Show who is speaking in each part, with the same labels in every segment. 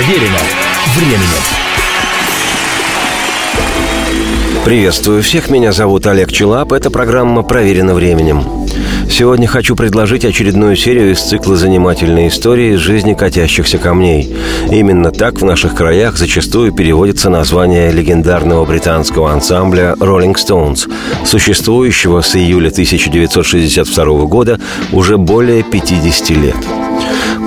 Speaker 1: Проверено временем.
Speaker 2: Приветствую всех, меня зовут Олег Челап, это программа «Проверено временем». Сегодня хочу предложить очередную серию из цикла «Занимательные истории из жизни катящихся камней». Именно так в наших краях зачастую переводится название легендарного британского ансамбля «Rolling Stones», существующего с июля 1962 года уже более 50 лет.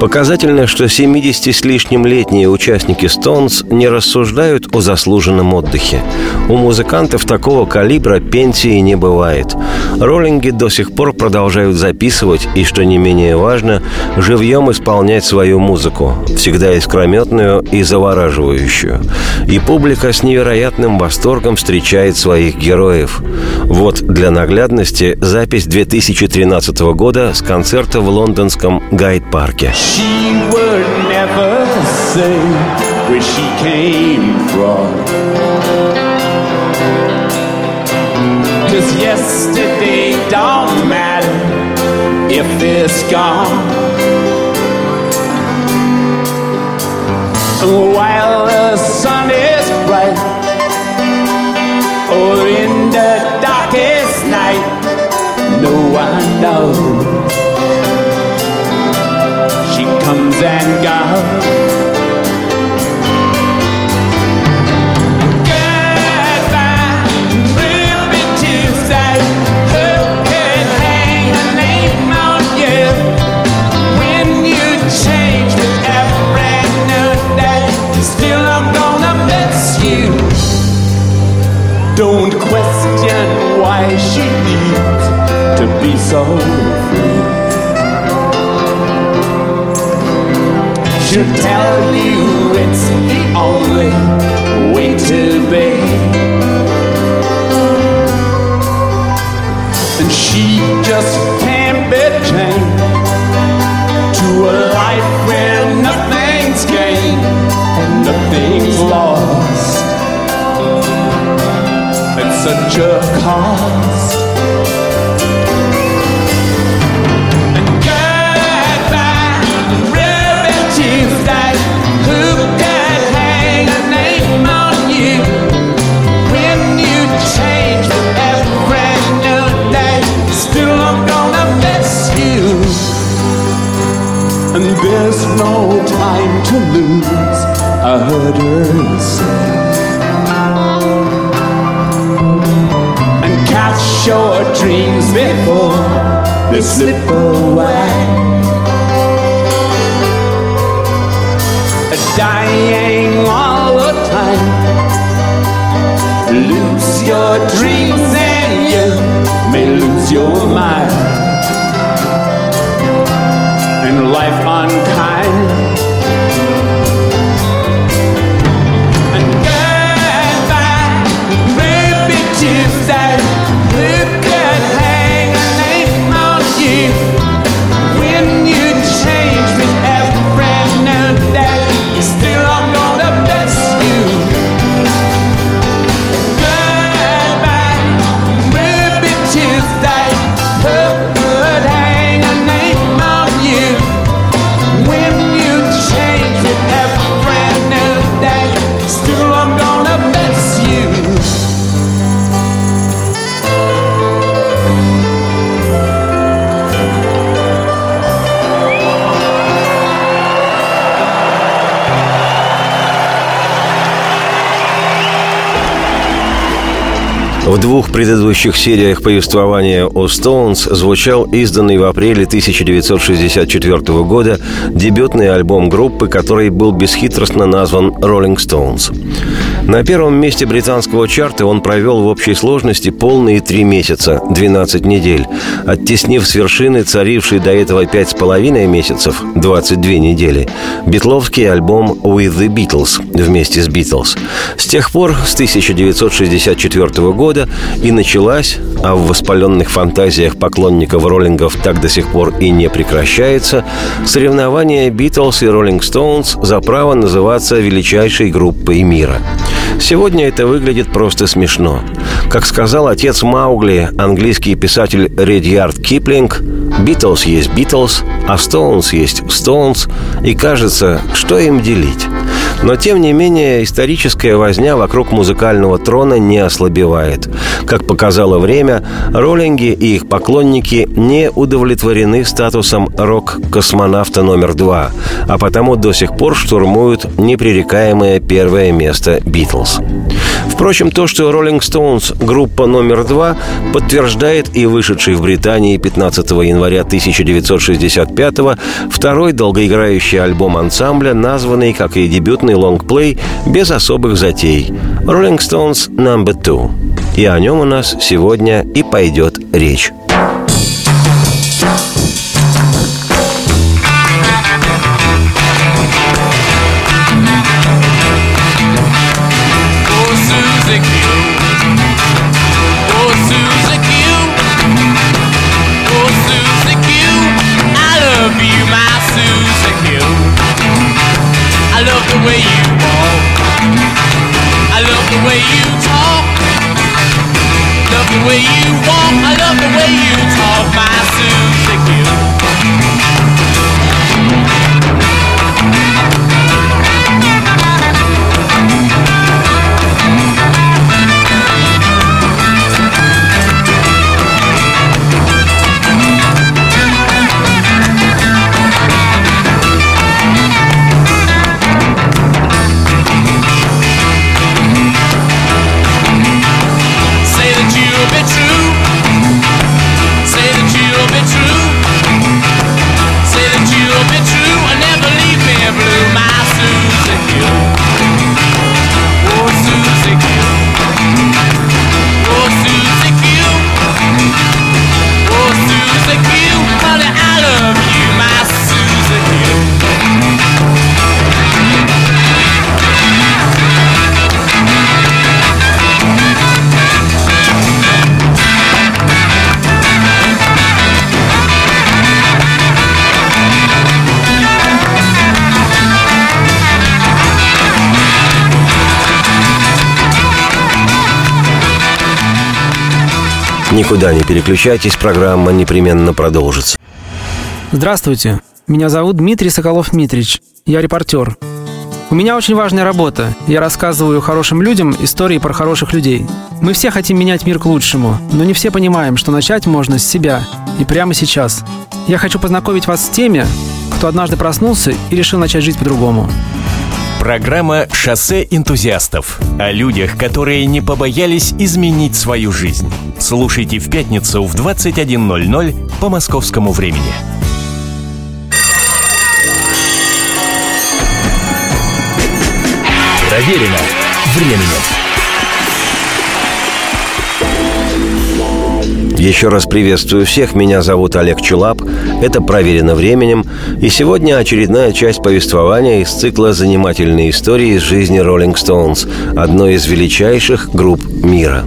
Speaker 2: Показательно, что 70 с лишним летние участники «Стоунс» не рассуждают о заслуженном отдыхе. У музыкантов такого калибра пенсии не бывает. Роллинги до сих пор продолжают записывать и, что не менее важно, живьем исполнять свою музыку, всегда искрометную и завораживающую. И публика с невероятным восторгом встречает своих героев. Вот для наглядности запись 2013 года с концерта в лондонском Гайд-парке.
Speaker 3: She would never say where she came from. Cause yesterday don't matter if it's gone. While the sun is bright, or in the darkest night, no one knows miss you. Don't question why she needs to be so free. She'll tell you it's the only way to be. And she just can't be chained to a life where nothing's gained and nothing's lost. It's such a cost. There's no time to lose. I heard her say. And catch your dreams before they slip away. dying all the time. Lose your dreams and you may lose your mind. And life unkind.
Speaker 2: В двух предыдущих сериях повествования о Стоунс звучал изданный в апреле 1964 года дебютный альбом группы, который был бесхитростно назван «Rolling Stones». На первом месте британского чарта он провел в общей сложности полные три месяца, 12 недель, оттеснив с вершины царивший до этого пять с половиной месяцев, 22 недели, битловский альбом «With the Beatles» вместе с «Beatles». С тех пор, с 1964 года, и началась, а в воспаленных фантазиях поклонников роллингов так до сих пор и не прекращается, соревнование «Битлз» и «Роллинг Стоунс» за право называться величайшей группой мира. Сегодня это выглядит просто смешно. Как сказал отец Маугли, английский писатель Редьярд Киплинг, «Битлз есть Битлз, а Стоунс есть Стоунс, и кажется, что им делить?» Но, тем не менее, историческая возня вокруг музыкального трона не ослабевает. Как показало время, роллинги и их поклонники не удовлетворены статусом рок-космонавта номер два, а потому до сих пор штурмуют непререкаемое первое место «Битлз». Впрочем, то, что «Роллинг Стоунс» группа номер два, подтверждает и вышедший в Британии 15 января 1965 второй долгоиграющий альбом ансамбля, названный, как и дебютный лонгплей, без особых затей «Rolling Stones No. 2». И о нем у нас сегодня и пойдет речь. Никуда не переключайтесь, программа непременно продолжится.
Speaker 4: Здравствуйте, меня зовут Дмитрий Соколов-Митрич, я репортер. У меня очень важная работа. Я рассказываю хорошим людям истории про хороших людей. Мы все хотим менять мир к лучшему, но не все понимаем, что начать можно с себя и прямо сейчас. Я хочу познакомить вас с теми, кто однажды проснулся и решил начать жить по-другому.
Speaker 5: Программа «Шоссе энтузиастов» о людях, которые не побоялись изменить свою жизнь. Слушайте в пятницу в 21.00 по московскому времени. Проверено временем.
Speaker 2: Еще раз приветствую всех. Меня зовут Олег Чулап. Это «Проверено временем». И сегодня очередная часть повествования из цикла «Занимательные истории из жизни Роллинг Стоунс», одной из величайших групп мира.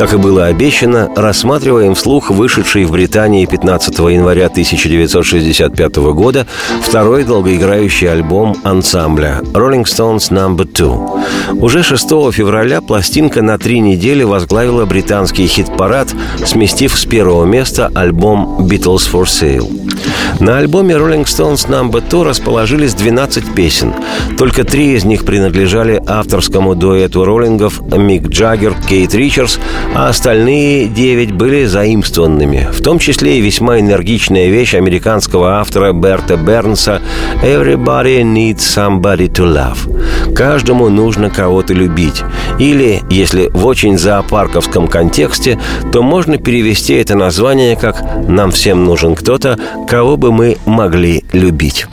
Speaker 2: Как и было обещано, рассматриваем вслух вышедший в Британии 15 января 1965 года второй долгоиграющий альбом ансамбля «Rolling Stones No. 2». Уже 6 февраля пластинка на три недели возглавила британский хит-парад, сместив с первого места альбом «Beatles for Sale». На альбоме Rolling Stones No. 2 расположились 12 песен. Только три из них принадлежали авторскому дуэту роллингов Мик Джаггер, Кейт Ричардс, а остальные девять были заимствованными, в том числе и весьма энергичная вещь американского автора Берта Бернса «Everybody needs somebody to love». Каждому нужно кого-то любить. Или, если в очень зоопарковском контексте, то можно перевести это название как «Нам всем нужен кто-то, кого бы мы могли любить».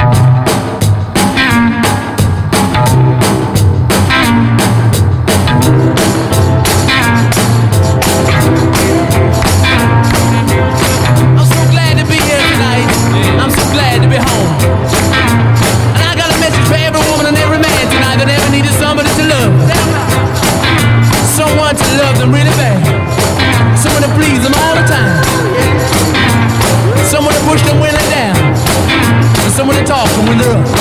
Speaker 6: girls.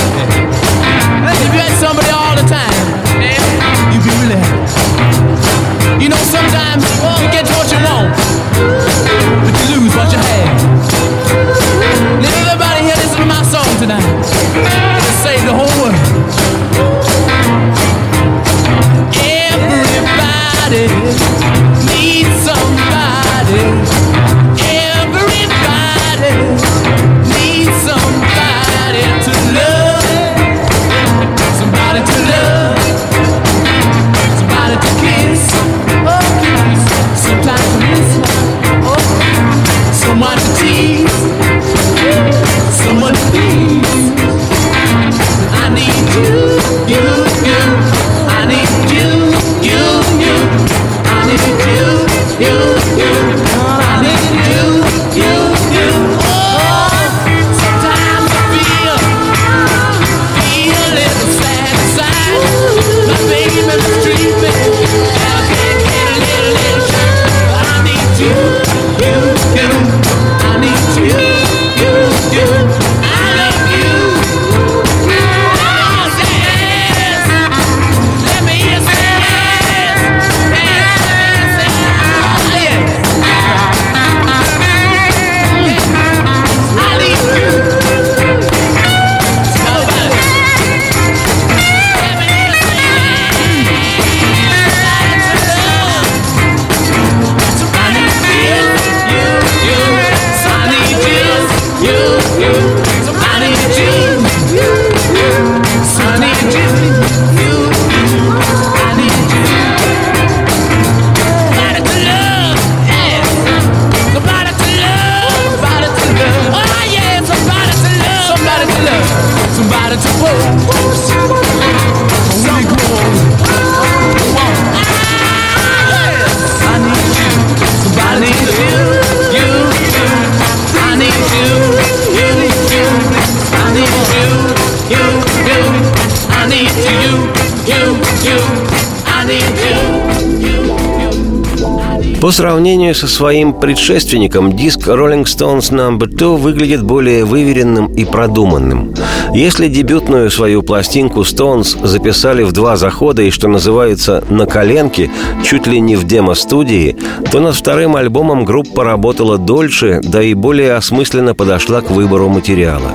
Speaker 2: По сравнению со своим предшественником, диск Rolling Stones No. 2 выглядит более выверенным и продуманным. Если дебютную свою пластинку Stones записали в два захода и, что называется, на коленке, чуть ли не в демо-студии, то над вторым альбомом группа работала дольше, да и более осмысленно подошла к выбору материала.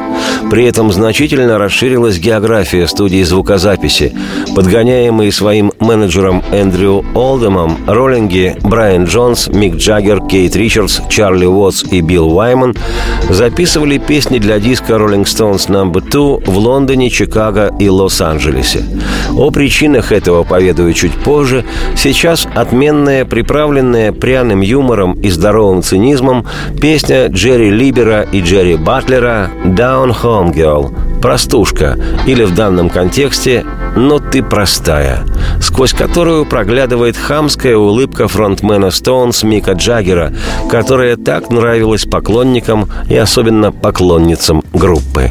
Speaker 2: При этом значительно расширилась география студии звукозаписи. Подгоняемые своим менеджером Эндрю Олдемом, роллинги Брайан Джонс, Мик Джаггер, Кейт Ричардс, Чарли Уотс и Билл Уайман записывали песни для диска Rolling Stones No. 2 в Лондоне, Чикаго и Лос-Анджелесе. О причинах этого поведаю чуть позже. Сейчас отменная, приправленная пряным юмором и здоровым цинизмом песня Джерри Либера и Джерри Батлера «Down Home Girl» «Простушка» или в данном контексте «Но ты простая», сквозь которую проглядывает хамская улыбка фронтмена Стоунс Мика Джаггера, которая так нравилась поклонникам и особенно поклонницам группы.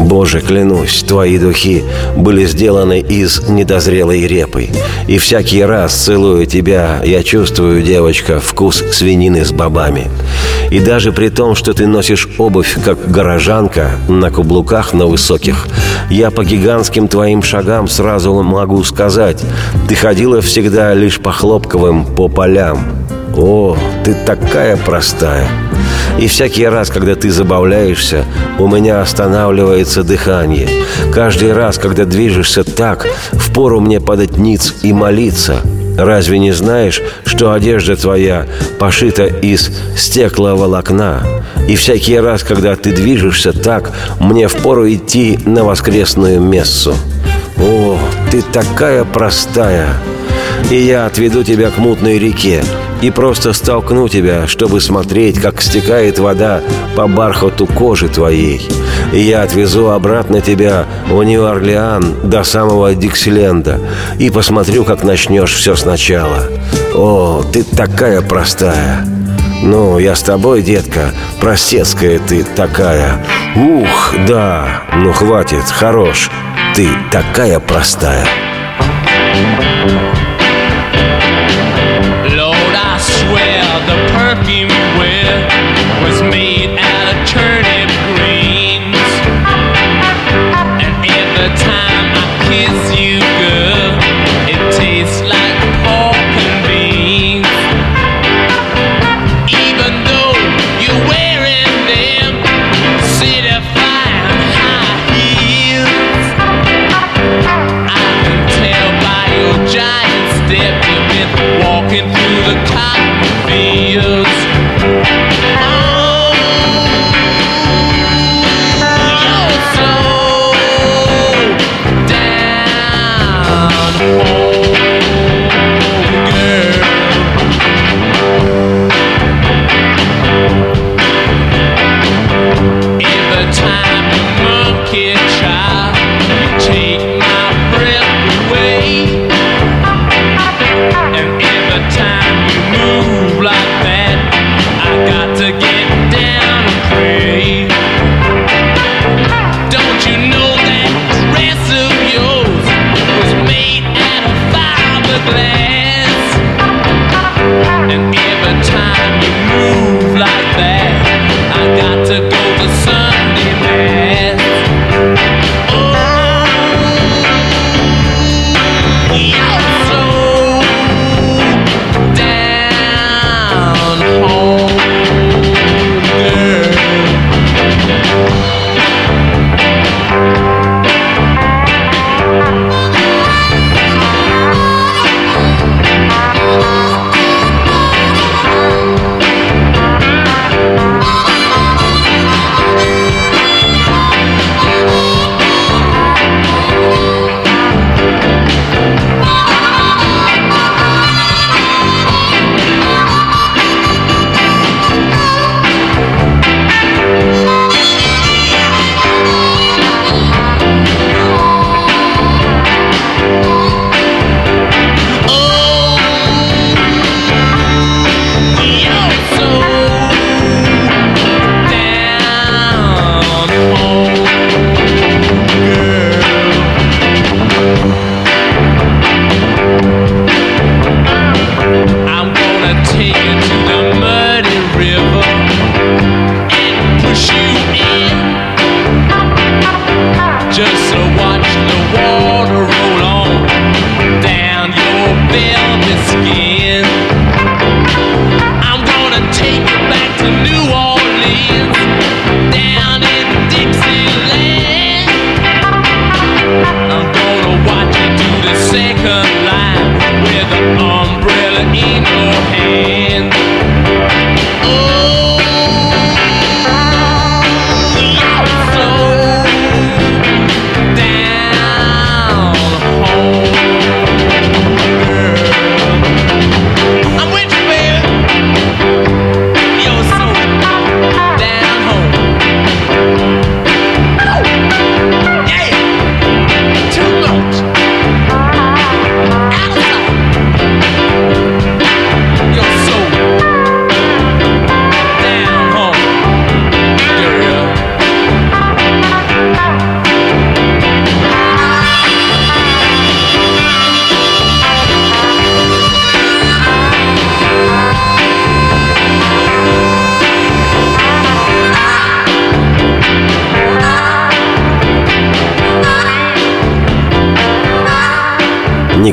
Speaker 2: Боже, клянусь, твои духи были сделаны из недозрелой репы. И всякий раз, целуя тебя, я чувствую, девочка, вкус свинины с бобами. И даже при том, что ты носишь обувь, как горожанка, на каблуках на высоких, я по гигантским твоим шагам сразу могу сказать, ты ходила всегда лишь по хлопковым, по полям. О, ты такая простая. И всякий раз, когда ты забавляешься, у меня останавливается дыхание. Каждый раз, когда движешься так, впору мне падать ниц и молиться. Разве не знаешь, что одежда твоя пошита из стекловолокна? И всякий раз, когда ты движешься так, мне впору идти на воскресную мессу. О, ты такая простая. И я отведу тебя к мутной реке и просто столкну тебя, чтобы смотреть, как стекает вода по бархату кожи твоей. И я отвезу обратно тебя в Нью-Орлеан до самого Диксиленда и посмотрю, как начнешь все сначала. О, ты такая простая. Ну, я с тобой, детка, простецкая ты такая. Ух, да, ну хватит, хорош. Ты такая простая.
Speaker 6: Milky Way was made.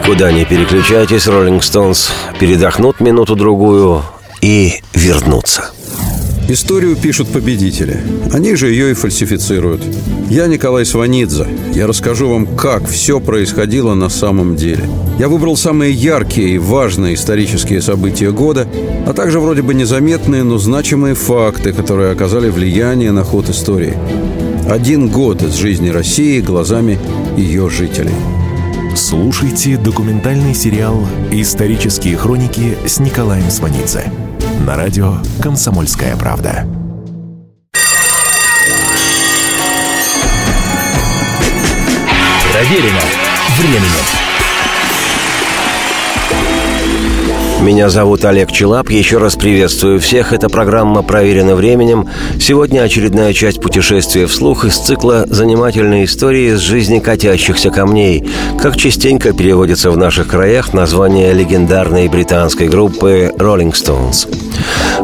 Speaker 2: Никуда не переключайтесь, Роллинг Стоунс. Передохнут минуту-другую и вернутся.
Speaker 7: Историю пишут победители. Они же ее и фальсифицируют. Я Николай Сванидзе. Я расскажу вам, как все происходило на самом деле. Я выбрал самые яркие и важные исторические события года, а также вроде бы незаметные, но значимые факты, которые оказали влияние на ход истории. Один год из жизни России глазами ее жителей.
Speaker 5: Слушайте документальный сериал «Исторические хроники» с Николаем Сванидзе на радио «Комсомольская правда». Проверено временем.
Speaker 2: Меня зовут Олег Челап. Еще раз приветствую всех. Это программа «Проверено временем». Сегодня очередная часть путешествия вслух из цикла «Занимательные истории из жизни катящихся камней», как частенько переводится в наших краях название легендарной британской группы «Rolling Stones».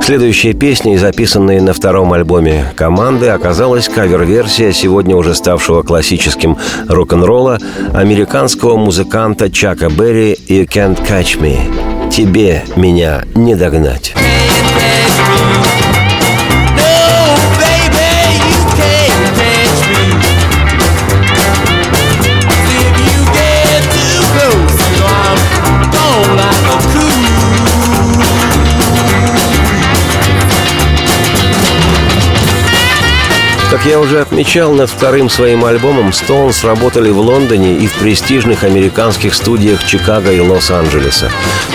Speaker 2: Следующая песня, записанная на втором альбоме команды, оказалась кавер-версия сегодня уже ставшего классическим рок-н-ролла американского музыканта Чака Берри «You Can't Catch Me». Тебе меня не догнать. Как я уже отмечал, над вторым своим альбомом Stones работали в Лондоне и в престижных американских студиях Чикаго и Лос-Анджелеса.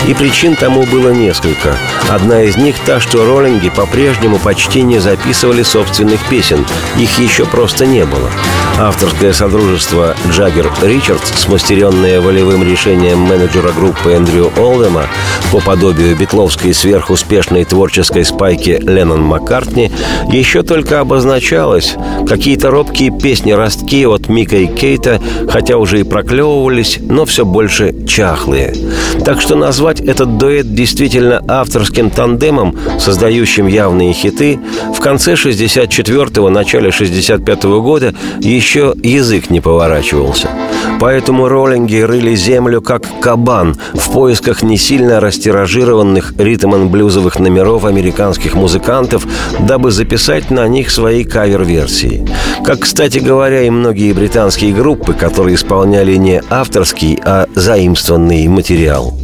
Speaker 2: И причин тому было несколько. Одна из них та, что роллинги по-прежнему почти не записывали собственных песен. Их еще просто не было. Авторское содружество Джаггер Ричардс, смастеренное волевым решением менеджера группы Эндрю Олдема по подобию битловской сверхуспешной творческой спайки Леннон Маккартни, еще только обозначалось, Какие-то робкие песни-ростки от Мика и Кейта, хотя уже и проклевывались, но все больше чахлые. Так что назвать этот дуэт действительно авторским тандемом, создающим явные хиты, в конце 64-го, начале 65-го года еще язык не поворачивался. Поэтому роллинги рыли землю как кабан в поисках не сильно растиражированных ритм-н-блюзовых номеров американских музыкантов, дабы записать на них свои кавер-версии. Как, кстати говоря, и многие британские группы, которые исполняли не авторский, а заимствованный материал.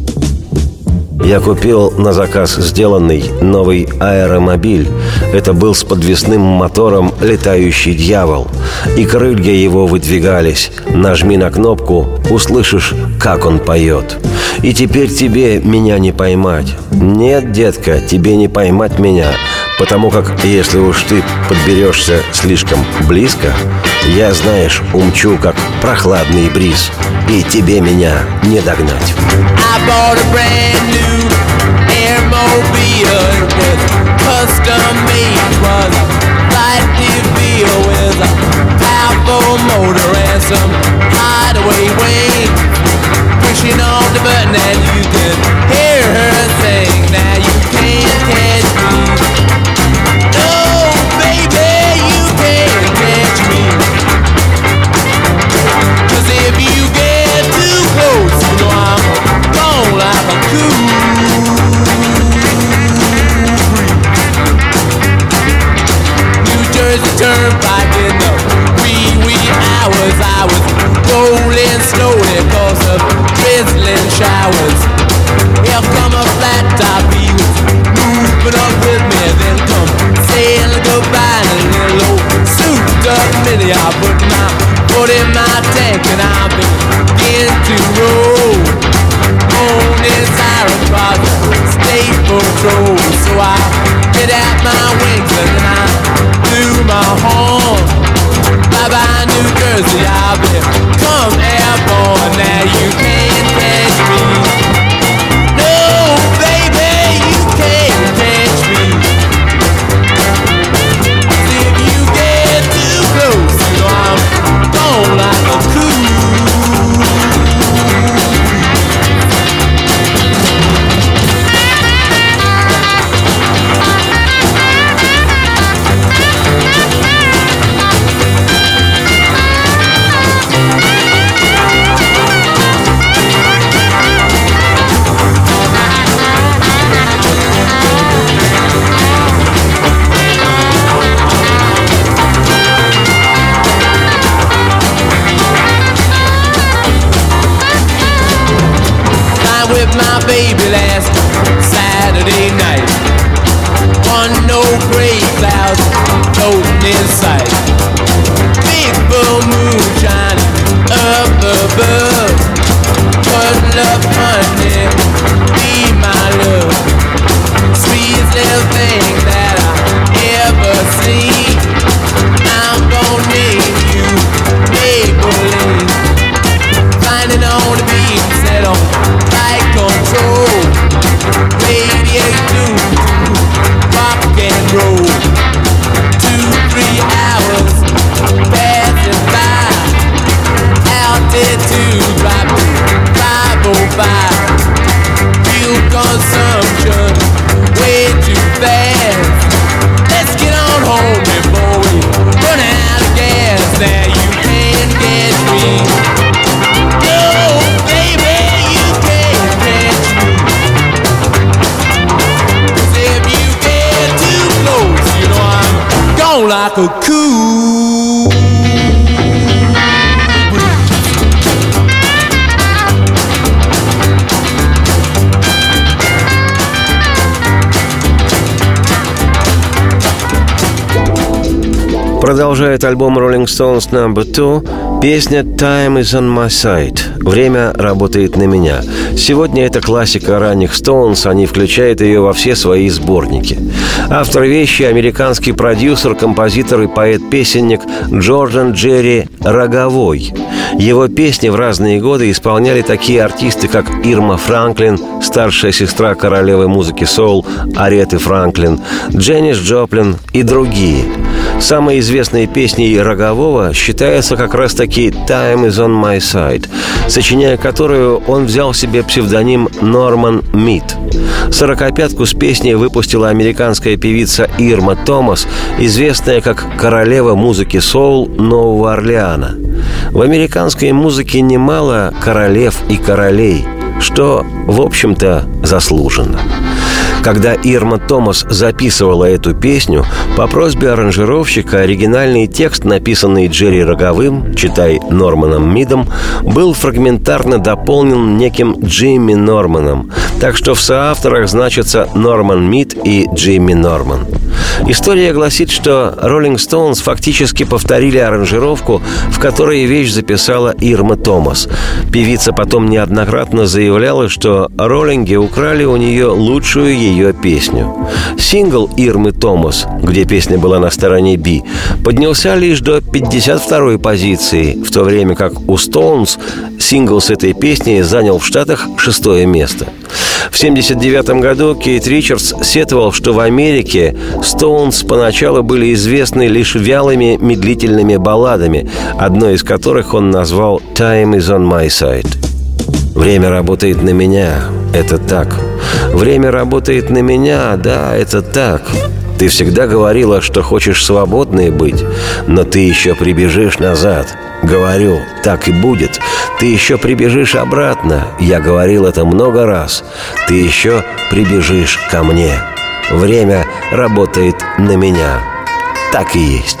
Speaker 2: Я купил на заказ сделанный новый аэромобиль. Это был с подвесным мотором летающий дьявол. И крылья его выдвигались. Нажми на кнопку, услышишь, как он поет. И теперь тебе меня не поймать. Нет, детка, тебе не поймать меня. Потому как если уж ты подберешься слишком близко, я, знаешь, умчу, как прохладный бриз. И тебе меня не догнать.
Speaker 6: I It was custom made. Was a light deal with a powerful motor and some hideaway wings. Pushing on the button and you can hear her sing. Now like a cool.
Speaker 2: Продолжает альбом Rolling Stones No. 2 песня «Time is on my side». Время работает на меня. Сегодня это классика ранних Stones, они включают ее во все свои сборники. Автор вещи – американский продюсер, композитор и поэт-песенник Джордан Джерри Роговой. Его песни в разные годы исполняли такие артисты, как Ирма Франклин, старшая сестра королевы музыки соул Ареты Франклин, Дженнис Джоплин и другие. Самой известной песней Рогового считается как раз-таки «Time is on my side», сочиняя которую он взял себе псевдоним Норман Мид. Сорокопятку с песней выпустила американская певица Ирма Томас, известная как королева музыки соул Нового Орлеана. В американской музыке немало королев и королей, что, в общем-то, заслуженно. Когда Ирма Томас записывала эту песню, по просьбе аранжировщика оригинальный текст, написанный Джерри Роговым, читай Норманом Мидом, был фрагментарно дополнен неким Джимми Норманом, так что в соавторах значатся Норман Мид и Джимми Норман. История гласит, что Rolling Stones фактически повторили аранжировку, в которой вещь записала Ирма Томас. Певица потом неоднократно заявляла, что роллинги украли у нее лучшую ее песню. Сингл Ирмы Томас, где песня была на стороне Би, поднялся лишь до 52-й позиции, в то время как у Stones сингл с этой песней занял в Штатах шестое место. В 1979 году Кейт Ричардс сетовал, что в Америке Стоунс поначалу были известны лишь вялыми медлительными балладами, одной из которых он назвал «Time is on my side». Время работает на меня, это так. Время работает на меня, да, это так. Ты всегда говорила, что хочешь свободной быть, но ты еще прибежишь назад. Говорю, так и будет. Ты еще прибежишь обратно. Я говорил это много раз. Ты еще прибежишь ко мне. Время работает на меня. Так и есть.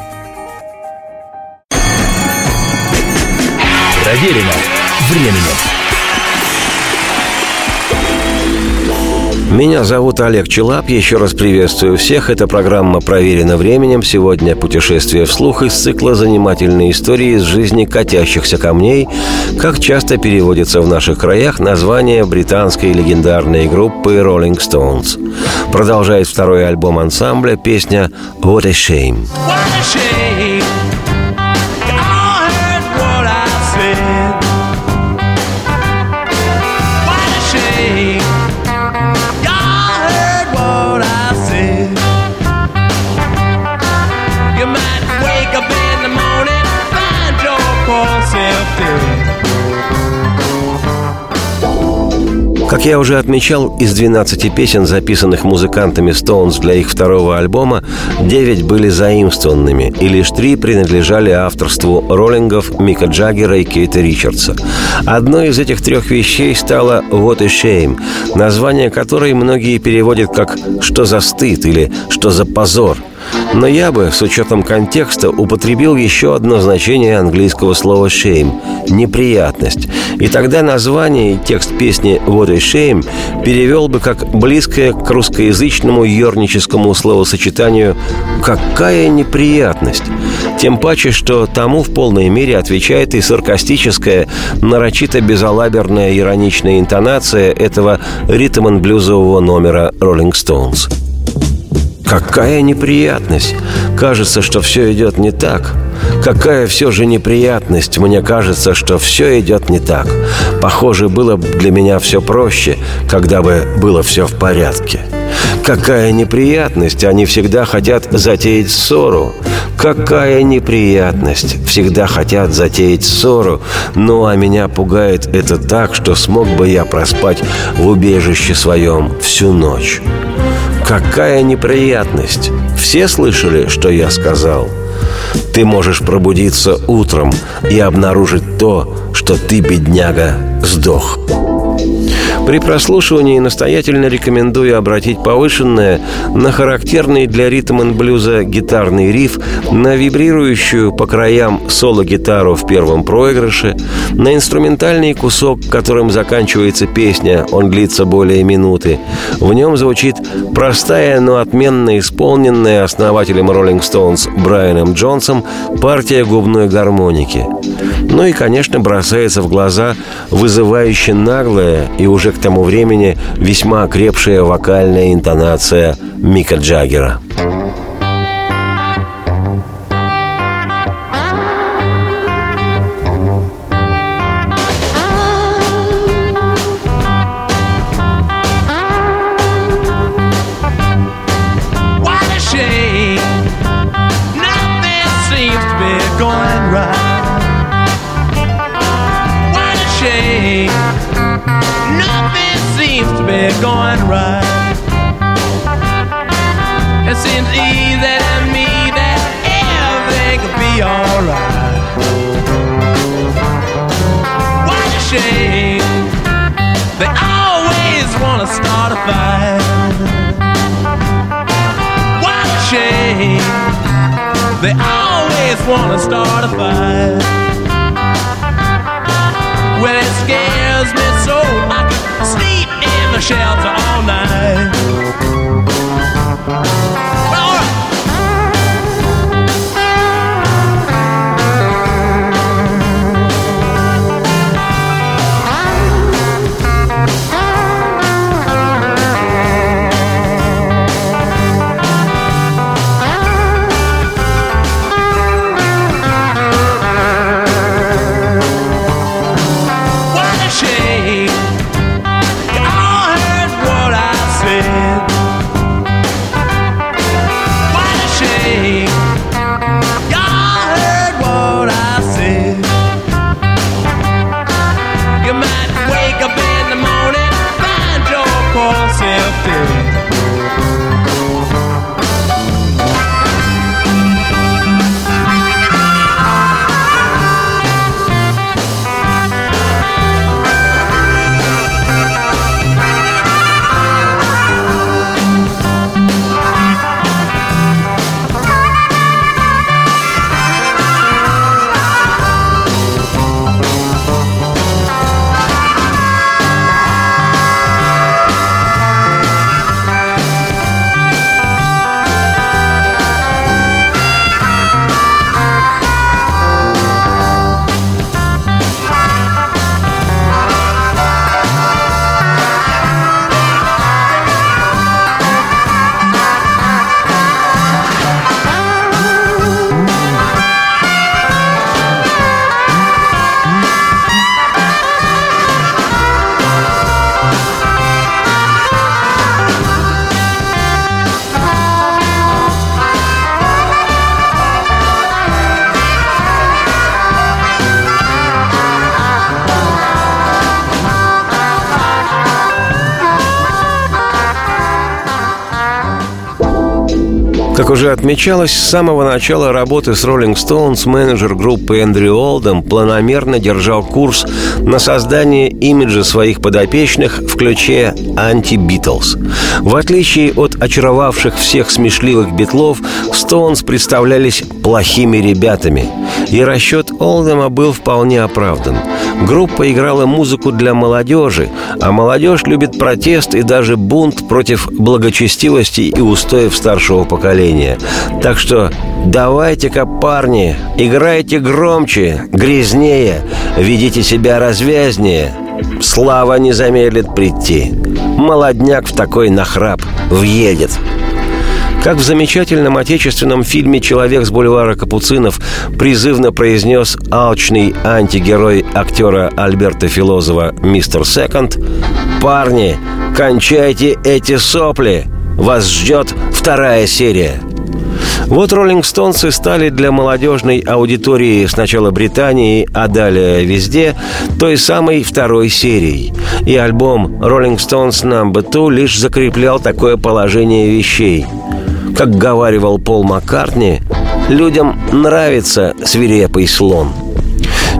Speaker 5: Проверено временем.
Speaker 2: Меня зовут Олег Челап. Еще раз приветствую всех. Это программа «Проверено временем». Сегодня путешествие вслух из цикла «Занимательные истории из жизни катящихся камней», как часто переводится в наших краях название британской легендарной группы Rolling Stones. Продолжает второй альбом ансамбля песня «What a Shame».
Speaker 6: What a shame.
Speaker 2: Как я уже отмечал, из 12 песен, записанных музыкантами Stones для их второго альбома, 9 были заимствованными, и лишь три принадлежали авторству роллингов Мика Джаггера и Кейта Ричардса. Одной из этих трех вещей стала «What a Shame», название которой многие переводят как «что за стыд» или «что за позор». Но я бы, с учетом контекста, употребил еще одно значение английского слова «shame» – «неприятность». И тогда название и текст песни «What a shame» перевел бы как близкое к русскоязычному ерническому словосочетанию «какая неприятность». Тем паче, что тому в полной мере отвечает и саркастическая, нарочито безалаберная ироничная интонация этого ритм-н-блюзового номера «Rolling Stones». Какая неприятность! Кажется, что все идет не так. Какая все же неприятность! Мне кажется, что все идет не так. Похоже, было бы для меня все проще, когда бы было все в порядке. Какая неприятность! Они всегда хотят затеять ссору. Какая неприятность! Всегда хотят затеять ссору. Ну, а меня пугает это так, что смог бы я проспать в убежище своем всю ночь. Какая неприятность! Все слышали, что я сказал? Ты можешь пробудиться утром и обнаружить то, что ты, бедняга, сдох. При прослушивании настоятельно рекомендую обратить повышенное на характерный для ритм н блюза гитарный риф, на вибрирующую по краям соло-гитару в первом проигрыше, на инструментальный кусок, которым заканчивается песня, он длится более минуты. В нем звучит простая, но отменно исполненная основателем Rolling Stones Брайаном Джонсом партия губной гармоники. Ну и, конечно, бросается в глаза вызывающе наглая и уже к тому времени весьма окрепшая вокальная интонация Мика Джаггера.
Speaker 6: To start a fight. What a shame. They always want to start a fight. Well, it scares me so I can sleep in the shelter all night.
Speaker 2: Отмечалось, с самого начала работы с Rolling Stones менеджер группы Эндрю Олдом планомерно держал курс на создание имиджа своих подопечных в ключе анти-Битлз. В отличие от очаровавших всех смешливых битлов, Stones представлялись плохими ребятами. И расчет Олдема был вполне оправдан. Группа играла музыку для молодежи, а молодежь любит протест и даже бунт против благочестивости и устоев старшего поколения. Так что давайте-ка, парни, играйте громче, грязнее, ведите себя развязнее. Слава не замедлит прийти. Молодняк в такой нахрап въедет. Как в замечательном отечественном фильме «Человек с бульвара Капуцинов» призывно произнес алчный антигерой актера Альберта Филозова «Мистер Секонд», «Парни, кончайте эти сопли! Вас ждет вторая серия!» Вот «Роллинг Стоунсы» стали для молодежной аудитории сначала Британии, а далее везде той самой второй серией. И альбом «Роллинг Stones No. 2» лишь закреплял такое положение вещей – как говаривал Пол Маккартни, людям нравится свирепый слон.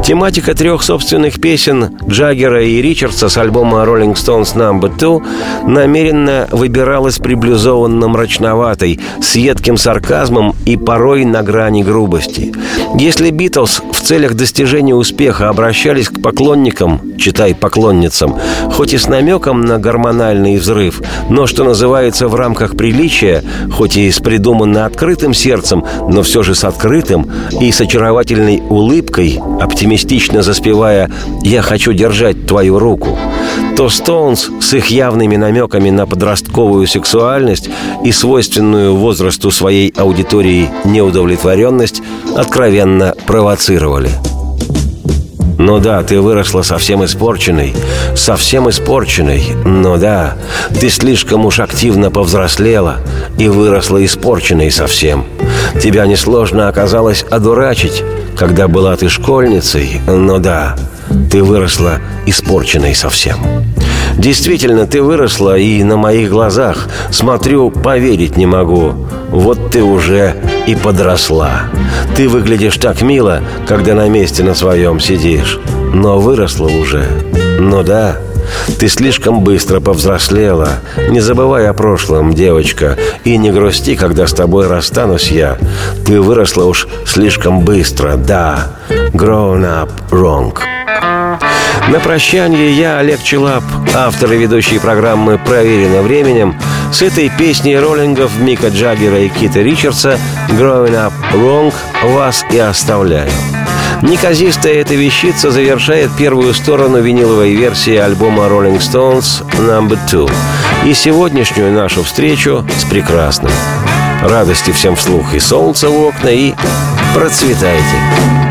Speaker 2: Тематика трех собственных песен Джаггера и Ричардса с альбома Rolling Stones No. 2 намеренно выбиралась приблюзованно-мрачноватой, с едким сарказмом и порой на грани грубости. Если Битлз в целях достижения успеха обращались к поклонникам, читай поклонницам, хоть и с намеком на гормональный взрыв, но, что называется, в рамках приличия, хоть и с придуманно открытым сердцем, но все же с открытым и с очаровательной улыбкой, оптимистично заспевая «Я хочу держать твою руку», то Стоунс с их явными намеками на подростковую сексуальность и свойственную возрасту своей аудитории неудовлетворенность откровенно провоцировали. Ну да, ты выросла совсем испорченной, совсем испорченной. Ну да, ты слишком уж активно повзрослела и выросла испорченной совсем. Тебя несложно оказалось одурачить, когда была ты школьницей. Ну да, ты выросла испорченной совсем. Действительно, ты выросла и на моих глазах. Смотрю, поверить не могу. Вот ты уже и подросла. Ты выглядишь так мило, когда на месте на своем сидишь. Но выросла уже. Ну да, ты слишком быстро повзрослела. Не забывай о прошлом, девочка, и не грусти, когда с тобой расстанусь я. Ты выросла уж слишком быстро, да. Grown up wrong. На прощание я, Олег Челап, автор и ведущий программы «Проверено временем», с этой песней роллингов Мика Джаггера и Кита Ричардса «Growing Up Wrong» вас и оставляю. Неказистая эта вещица завершает первую сторону виниловой версии альбома Rolling Stones No. 2 и сегодняшнюю нашу встречу с прекрасным. Радости всем вслух и солнца в окна, и процветайте!